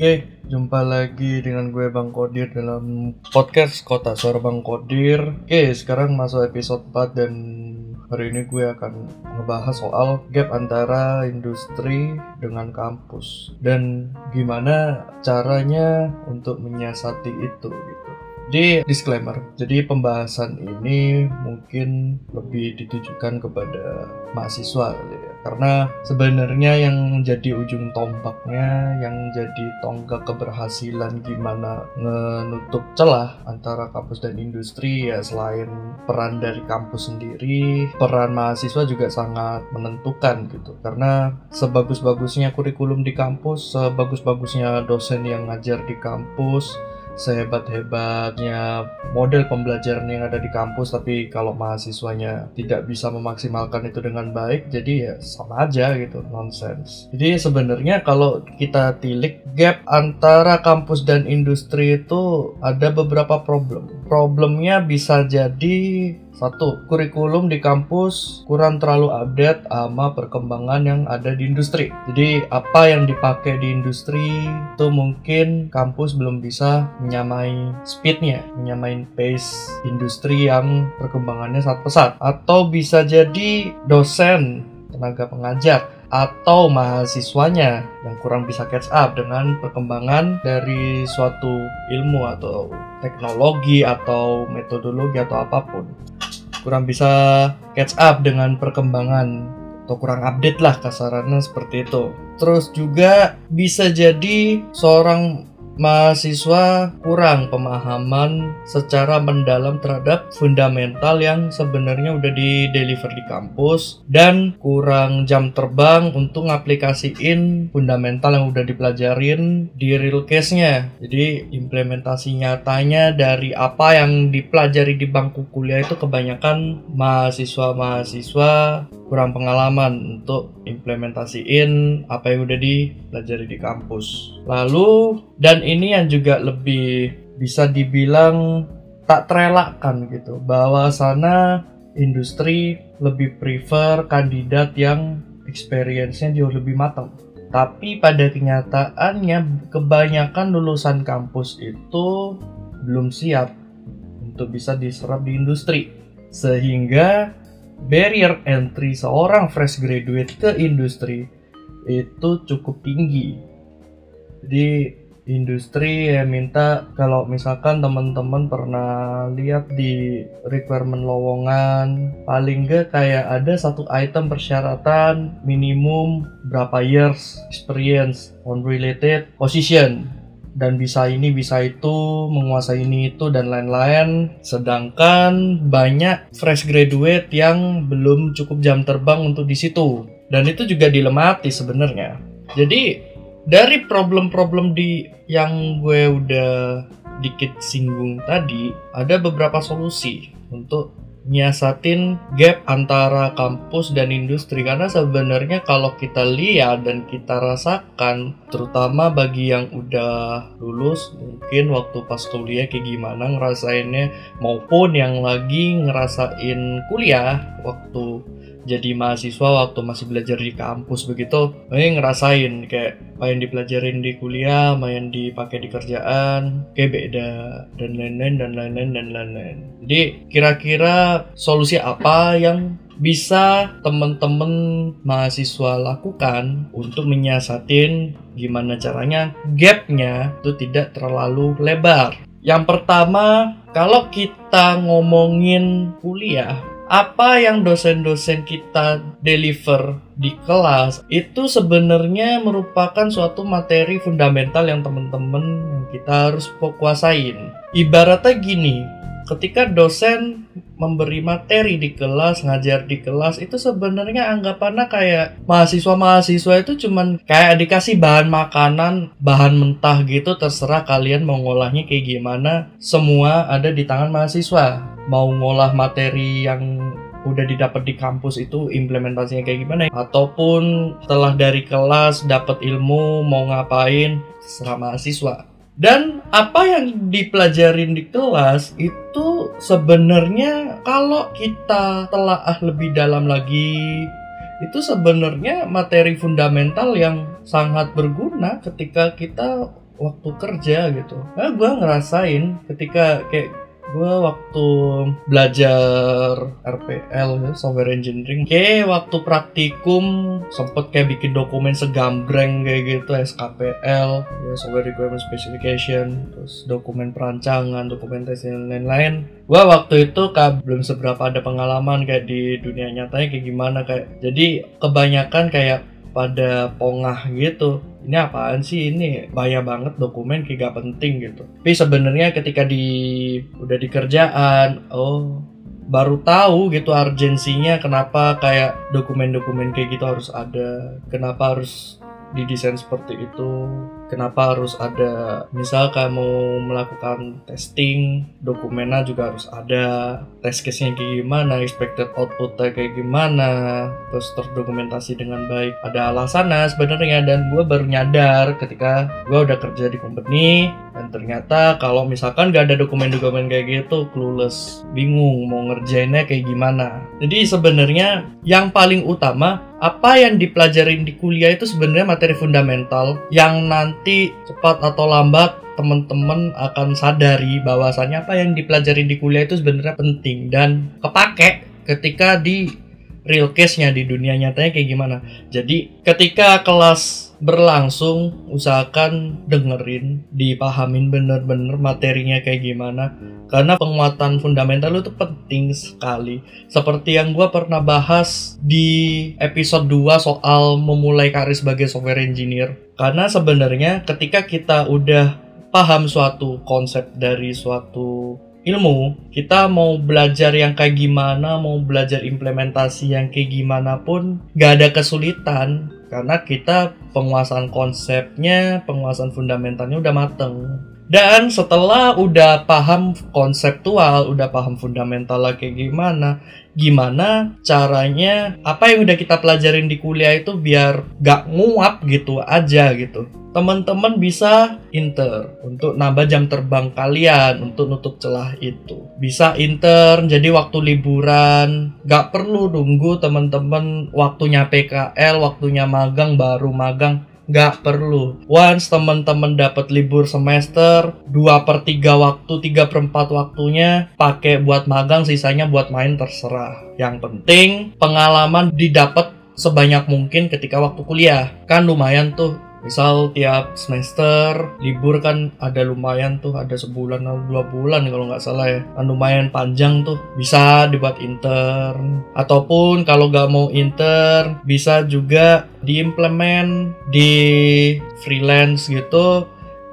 Oke, jumpa lagi dengan gue Bang Kodir dalam podcast Kota Suara Bang Kodir. Oke, sekarang masuk episode 4 dan hari ini gue akan ngebahas soal gap antara industri dengan kampus dan gimana caranya untuk menyiasati itu gitu. Jadi disclaimer, jadi pembahasan ini mungkin lebih ditujukan kepada mahasiswa ya. Karena sebenarnya yang jadi ujung tombaknya, yang jadi tonggak keberhasilan gimana menutup celah antara kampus dan industri ya selain peran dari kampus sendiri, peran mahasiswa juga sangat menentukan gitu. Karena sebagus-bagusnya kurikulum di kampus, sebagus-bagusnya dosen yang ngajar di kampus, sehebat-hebatnya model pembelajaran yang ada di kampus tapi kalau mahasiswanya tidak bisa memaksimalkan itu dengan baik jadi ya sama aja gitu nonsense. Jadi sebenarnya kalau kita tilik gap antara kampus dan industri itu ada beberapa problem. Problemnya bisa jadi satu, kurikulum di kampus kurang terlalu update sama perkembangan yang ada di industri. Jadi apa yang dipakai di industri itu mungkin kampus belum bisa menyamai speednya, menyamai pace industri yang perkembangannya sangat pesat. Atau bisa jadi dosen, tenaga pengajar atau mahasiswanya yang kurang bisa catch up dengan perkembangan dari suatu ilmu atau teknologi atau metodologi atau apa pun kurang bisa catch up dengan perkembangan atau kurang update lah kasarannya seperti itu. Terus juga bisa jadi seorang mahasiswa kurang pemahaman secara mendalam terhadap fundamental yang sebenarnya udah di deliver di kampus dan kurang jam terbang untuk ngaplikasiin fundamental yang udah dipelajarin di real case-nya. Jadi implementasi nyatanya dari apa yang dipelajari di bangku kuliah itu kebanyakan mahasiswa-mahasiswa kurang pengalaman untuk implementasiin apa yang udah dipelajari di kampus. Lalu dan ini yang juga lebih bisa dibilang tak terelakkan gitu bahwa sana industri lebih prefer kandidat yang experience-nya jauh lebih matang. Tapi pada kenyataannya kebanyakan lulusan kampus itu belum siap untuk bisa diserap di industri. Sehingga barrier entry seorang fresh graduate ke industri itu cukup tinggi. Jadi industri ya minta kalau misalkan teman-teman pernah lihat di requirement lowongan paling gak kayak ada satu item persyaratan minimum berapa years experience on related position. Dan bisa ini bisa itu menguasai ini itu dan lain-lain. Sedangkan banyak fresh graduate yang belum cukup jam terbang untuk di situ. Dan itu juga dilematis sebenarnya. Jadi dari problem-problem di yang gue udah dikit singgung tadi ada beberapa solusi untuk nyiasatin gap antara kampus dan industri. Karena sebenarnya kalau kita lihat dan kita rasakan terutama bagi yang udah lulus mungkin waktu pas kuliah kayak gimana ngerasainnya maupun yang lagi ngerasain kuliah waktu jadi mahasiswa waktu masih belajar di kampus begitu ini ngerasain kayak yang dipelajarin di kuliah yang dipakai di kerjaan kayak beda dan lain-lain dan lain-lain dan lain-lain jadi kira-kira solusi apa yang bisa teman-teman mahasiswa lakukan untuk menyiasatin gimana caranya gapnya itu tidak terlalu lebar. Yang pertama, kalau kita ngomongin kuliah, apa yang dosen-dosen kita deliver di kelas itu sebenarnya merupakan suatu materi fundamental yang teman-teman yang kita harus kuasain. Ibaratnya gini, ketika dosen memberi materi di kelas, ngajar di kelas itu sebenarnya anggapannya kayak mahasiswa-mahasiswa itu cuman kayak dikasih bahan makanan, bahan mentah gitu terserah kalian mau ngolahnya kayak gimana. Semua ada di tangan mahasiswa mau ngolah materi yang udah didapat di kampus itu implementasinya kayak gimana ataupun setelah dari kelas dapat ilmu mau ngapain serah mahasiswa dan apa yang dipelajarin di kelas itu sebenarnya kalau kita telah lebih dalam lagi itu sebenarnya materi fundamental yang sangat berguna ketika kita waktu kerja gitu. Nah, gue ngerasain ketika kayak gue waktu belajar RPL ya, software engineering kayak waktu praktikum sempet kayak bikin dokumen segambreng kayak gitu SKPL ya software requirement specification terus dokumen perancangan dokumentasi dan lain-lain. Gue waktu itu kayak belum seberapa ada pengalaman kayak di dunia nyatanya kayak gimana kayak jadi kebanyakan kayak pada pongah gitu. Ini apaan sih? Ini bahaya banget dokumen kayak gak penting gitu. Tapi sebenarnya ketika di udah di kerjaan oh baru tahu gitu urgensinya kenapa kayak dokumen-dokumen kayak gitu harus ada kenapa harus didesain seperti itu kenapa harus ada misal kamu melakukan testing dokumennya juga harus ada test case-nya kayak gimana expected output-nya kayak gimana terus terdokumentasi dengan baik ada alasannya sebenarnya dan gue baru nyadar ketika gue udah kerja di company dan ternyata kalau misalkan gak ada dokumen-dokumen kayak gitu clueless bingung mau ngerjainnya kayak gimana. Jadi sebenarnya yang paling utama apa yang dipelajarin di kuliah itu sebenarnya materi fundamental yang nanti cepat atau lambat teman-teman akan sadari bahwasannya apa yang dipelajarin di kuliah itu sebenarnya penting dan kepake ketika di real case-nya di dunia nyatanya kayak gimana. Jadi ketika kelas berlangsung usahakan dengerin, dipahamin bener-bener materinya kayak gimana karena penguatan fundamental itu penting sekali. Seperti yang gue pernah bahas di episode 2 soal memulai karir sebagai software engineer. Karena sebenarnya ketika kita udah paham suatu konsep dari suatu ilmu, kita mau belajar yang kayak gimana, mau belajar implementasi yang kayak gimana pun gak ada kesulitan karena kita penguasaan konsepnya, penguasaan fundamentalnya udah mateng. Dan setelah udah paham konseptual, udah paham fundamental kayak gimana, gimana caranya apa yang udah kita pelajarin di kuliah itu biar gak nguap gitu aja gitu. Teman-teman bisa inter untuk nambah jam terbang kalian untuk nutup celah itu. Bisa intern jadi waktu liburan, gak perlu nunggu teman-teman waktunya PKL, waktunya magang baru magang nggak perlu. Once teman-teman dapat libur semester, 2 per 3 waktu, 3 per 4 waktunya pakai buat magang, sisanya buat main terserah. Yang penting pengalaman didapat sebanyak mungkin ketika waktu kuliah. Kan lumayan tuh misal tiap semester libur kan ada lumayan tuh ada sebulan atau dua bulan kalau nggak salah ya. Kan lumayan panjang tuh bisa dibuat intern. Ataupun kalau nggak mau intern bisa juga diimplement di freelance gitu.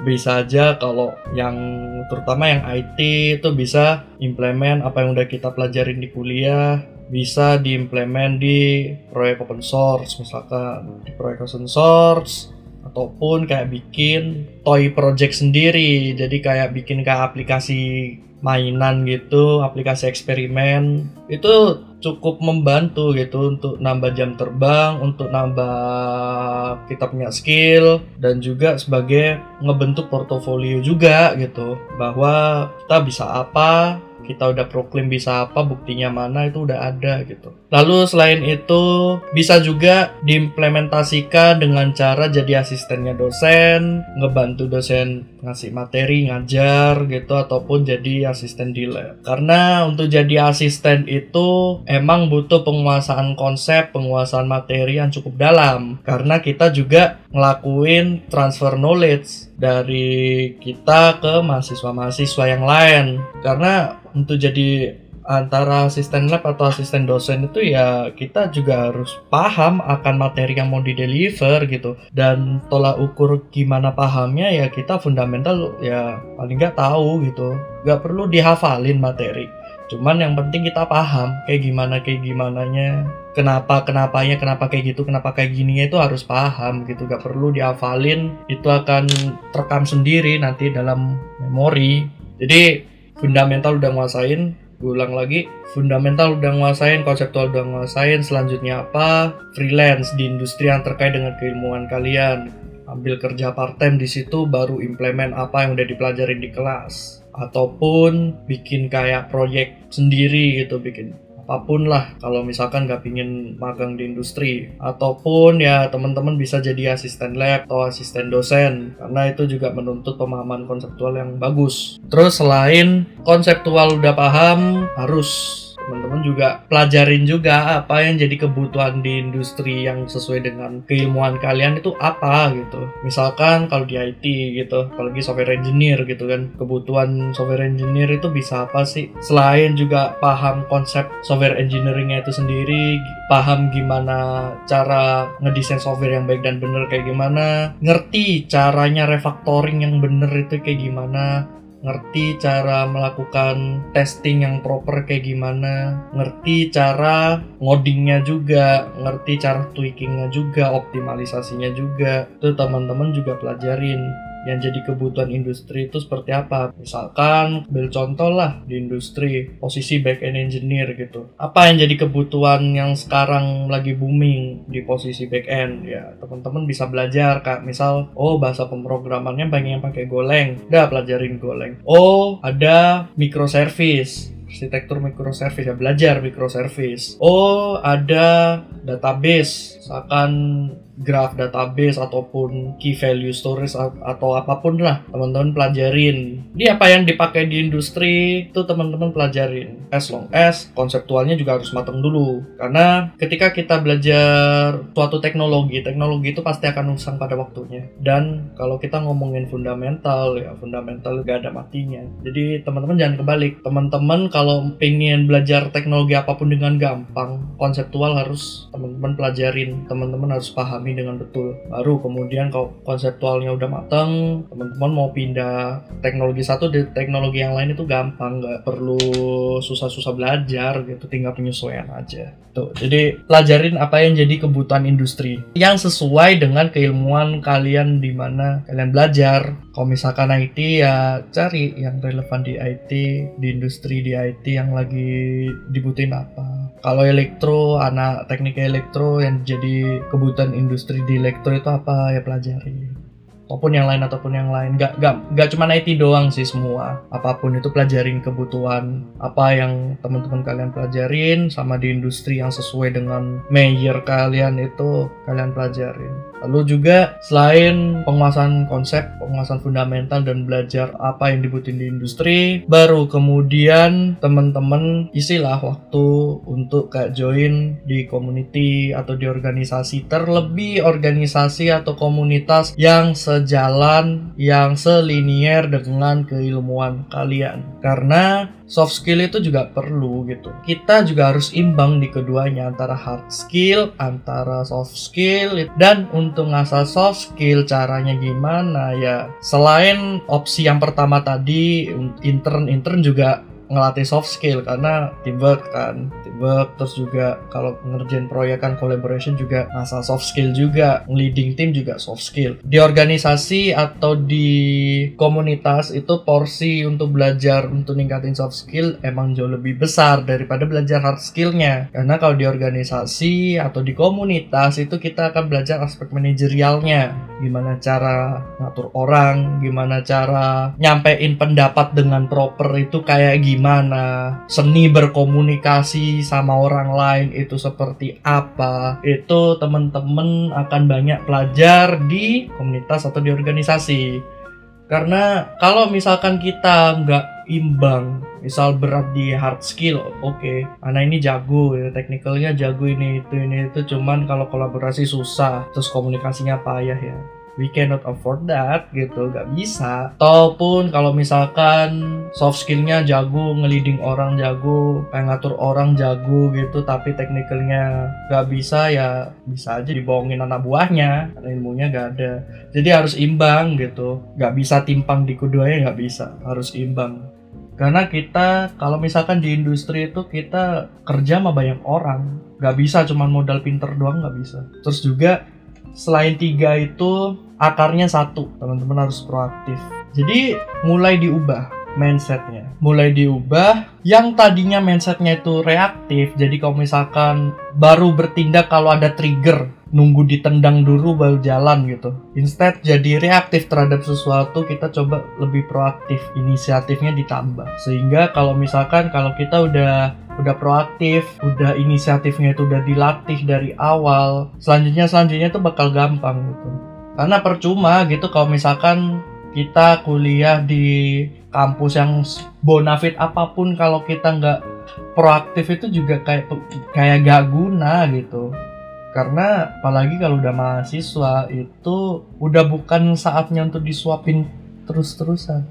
Bisa aja kalau yang terutama yang IT itu bisa implement apa yang udah kita pelajarin di kuliah. Bisa diimplement di proyek open source misalkan di proyek open source ataupun kayak bikin toy project sendiri. Jadi kayak bikin kayak aplikasi mainan gitu aplikasi eksperimen. Itu cukup membantu gitu untuk nambah jam terbang untuk nambah kita punya skill dan juga sebagai ngebentuk portofolio juga gitu. Bahwa kita bisa apa kita udah proklaim bisa apa buktinya mana itu udah ada gitu. Lalu selain itu bisa juga diimplementasikan dengan cara jadi asistennya dosen ngebantu dosen ngasih materi ngajar gitu ataupun jadi asisten di lab. Karena untuk jadi asisten itu emang butuh penguasaan konsep penguasaan materi yang cukup dalam. Karena kita juga ngelakuin transfer knowledge dari kita ke mahasiswa-mahasiswa yang lain. Karena untuk jadi antara asisten lab atau asisten dosen itu ya kita juga harus paham akan materi yang mau di deliver gitu. Dan tolak ukur gimana pahamnya ya kita fundamental ya paling nggak tahu gitu. Nggak perlu dihafalin materi cuman yang penting kita paham kayak gimana kayak gimana nya kenapa kenapanya kenapa kayak gitu kenapa kayak gini itu harus paham gitu. Gak perlu dihafalin itu akan terekam sendiri nanti dalam memori. Jadi fundamental udah nguasain gue ulang lagi fundamental udah nguasain konseptual udah nguasain selanjutnya apa? Freelance di industri yang terkait dengan keilmuan kalian. Ambil kerja part time di situ baru implement apa yang udah dipelajarin di kelas ataupun bikin kayak proyek sendiri gitu bikin apa pun lah. Kalau misalkan nggak pingin magang di industri ataupun ya teman-teman bisa jadi asisten lab atau asisten dosen karena itu juga menuntut pemahaman konseptual yang bagus. Terus selain konseptual udah paham harus teman-teman juga pelajarin juga apa yang jadi kebutuhan di industri yang sesuai dengan keilmuan kalian itu apa gitu. Misalkan kalau di IT gitu apalagi software engineer gitu kan kebutuhan software engineer itu bisa apa sih? Selain juga paham konsep software engineeringnya itu sendiri paham gimana cara ngedesain software yang baik dan bener kayak gimana ngerti caranya refactoring yang bener itu kayak gimana ngerti cara melakukan testing yang proper kayak gimana, ngerti cara ngodingnya juga, ngerti cara tweakingnya juga, optimalisasinya juga. Itu teman-teman juga pelajarin yang jadi kebutuhan industri itu seperti apa. Misalkan, ambil contoh lah di industri, posisi back end engineer gitu. Apa yang jadi kebutuhan yang sekarang lagi booming di posisi back end? Ya, teman-teman bisa belajar, Kak. Misal, oh bahasa pemrogramannya banyak yang pakai Golang. Udah pelajarin Golang. Oh, ada microservice arsitektur microservice ya belajar microservice oh ada database misalkan graph database ataupun key value storage atau apa pun lah teman-teman pelajarin. Ini apa yang dipakai di industri itu teman-teman pelajarin. As long as konseptualnya juga harus matang dulu. Karena ketika kita belajar suatu teknologi, teknologi itu pasti akan usang pada waktunya. Dan kalau kita ngomongin fundamental ya fundamental gak ada matinya. Jadi teman-teman jangan kebalik. Teman-teman kalau pengen belajar teknologi apa pun dengan gampang, konseptual harus teman-teman pelajarin, teman-teman harus pahami dengan betul. Baru kemudian kalau konseptualnya udah matang teman-teman mau pindah teknologi satu di teknologi yang lain itu gampang. Nggak perlu susah-susah belajar gitu tinggal penyesuaian aja. Tuh jadi pelajarin apa yang jadi kebutuhan industri yang sesuai dengan keilmuan kalian di mana kalian belajar. Kalau misalkan IT ya cari yang relevan di IT di industri di IT yang lagi dibutuhin apa. Kalau elektro anak teknik elektro yang jadi kebutuhan industri di elektro itu apa ya pelajari ataupun yang lain ataupun yang lain. Gak gak gak cuma IT doang sih semua. Apa pun itu pelajarin kebutuhan apa yang teman-teman kalian pelajarin sama di industri yang sesuai dengan major kalian itu kalian pelajarin. Lalu juga selain penguasaan konsep, penguasaan fundamental dan belajar apa yang dibutuhin di industri, baru kemudian teman-teman isilah waktu untuk kayak join di community atau di organisasi, terlebih organisasi atau komunitas yang sejalan, yang selinier dengan keilmuan kalian. Karena soft skill itu juga perlu gitu. Kita juga harus imbang di keduanya antara hard skill, antara soft skill dan untuk ngasah soft skill caranya gimana ya. Selain opsi yang pertama tadi intern intern juga ngelatih soft skill karena teamwork kan teamwork. Terus juga kalau ngerjain proyek kan collaboration juga masa soft skill juga. Leading team juga soft skill. Di organisasi atau di komunitas itu porsi untuk belajar untuk ningkatin soft skill emang jauh lebih besar daripada belajar hard skillnya. Karena kalau di organisasi atau di komunitas itu kita akan belajar aspek manajerialnya. Gimana cara ngatur orang gimana cara nyampein pendapat dengan proper itu kayak gimana gimana, seni berkomunikasi sama orang lain itu seperti apa, itu teman-teman akan banyak belajar di komunitas atau di organisasi. Karena kalau misalkan kita nggak imbang, misal berat di hard skill, oke, okay. anak ini jago ya, teknikalnya jago ini itu ini itu, cuman kalau kolaborasi susah, terus komunikasinya payah ya we cannot afford that gitu. Gak bisa. Ataupun kalau misalkan soft skillnya jago ngeliding orang jago kayak ngatur orang jago gitu tapi teknikalnya gak bisa ya bisa aja dibohongin anak buahnya. Karena ilmunya gak ada. Jadi harus imbang gitu. Gak bisa timpang di keduanya gak bisa. Harus imbang. Karena kita kalau misalkan di industri itu kita kerja sama banyak orang. Gak bisa cuman modal pinter doang gak bisa. Terus juga selain tiga itu akarnya satu. Teman-teman harus proaktif. Jadi mulai diubah mindsetnya. Mulai diubah yang tadinya mindsetnya itu reaktif jadi kalau misalkan baru bertindak kalau ada trigger nunggu ditendang dulu baru jalan gitu. Instead jadi reaktif terhadap sesuatu kita coba lebih proaktif inisiatifnya ditambah. Sehingga kalau misalkan kalau kita udah udah proaktif, udah inisiatifnya itu udah dilatih dari awal, selanjutnya selanjutnya itu bakal gampang gitu. Karena percuma gitu kalau misalkan kita kuliah di kampus yang bonafit apa pun kalau kita nggak proaktif itu juga kayak kayak gak guna gitu. Karena apalagi kalau udah mahasiswa itu udah bukan saatnya untuk disuapin terus-terusan.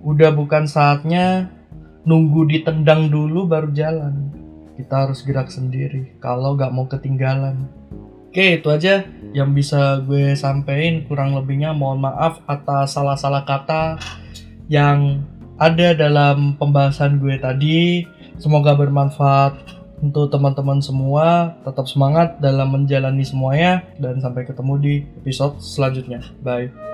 Udah bukan saatnya nunggu ditendang dulu baru jalan. Kita harus gerak sendiri kalau gak mau ketinggalan. Oke itu aja yang bisa gue sampein. Kurang lebihnya mohon maaf atas salah-salah kata yang ada dalam pembahasan gue tadi. Semoga bermanfaat untuk teman-teman semua. Tetap semangat dalam menjalani semuanya. Dan sampai ketemu di episode selanjutnya. Bye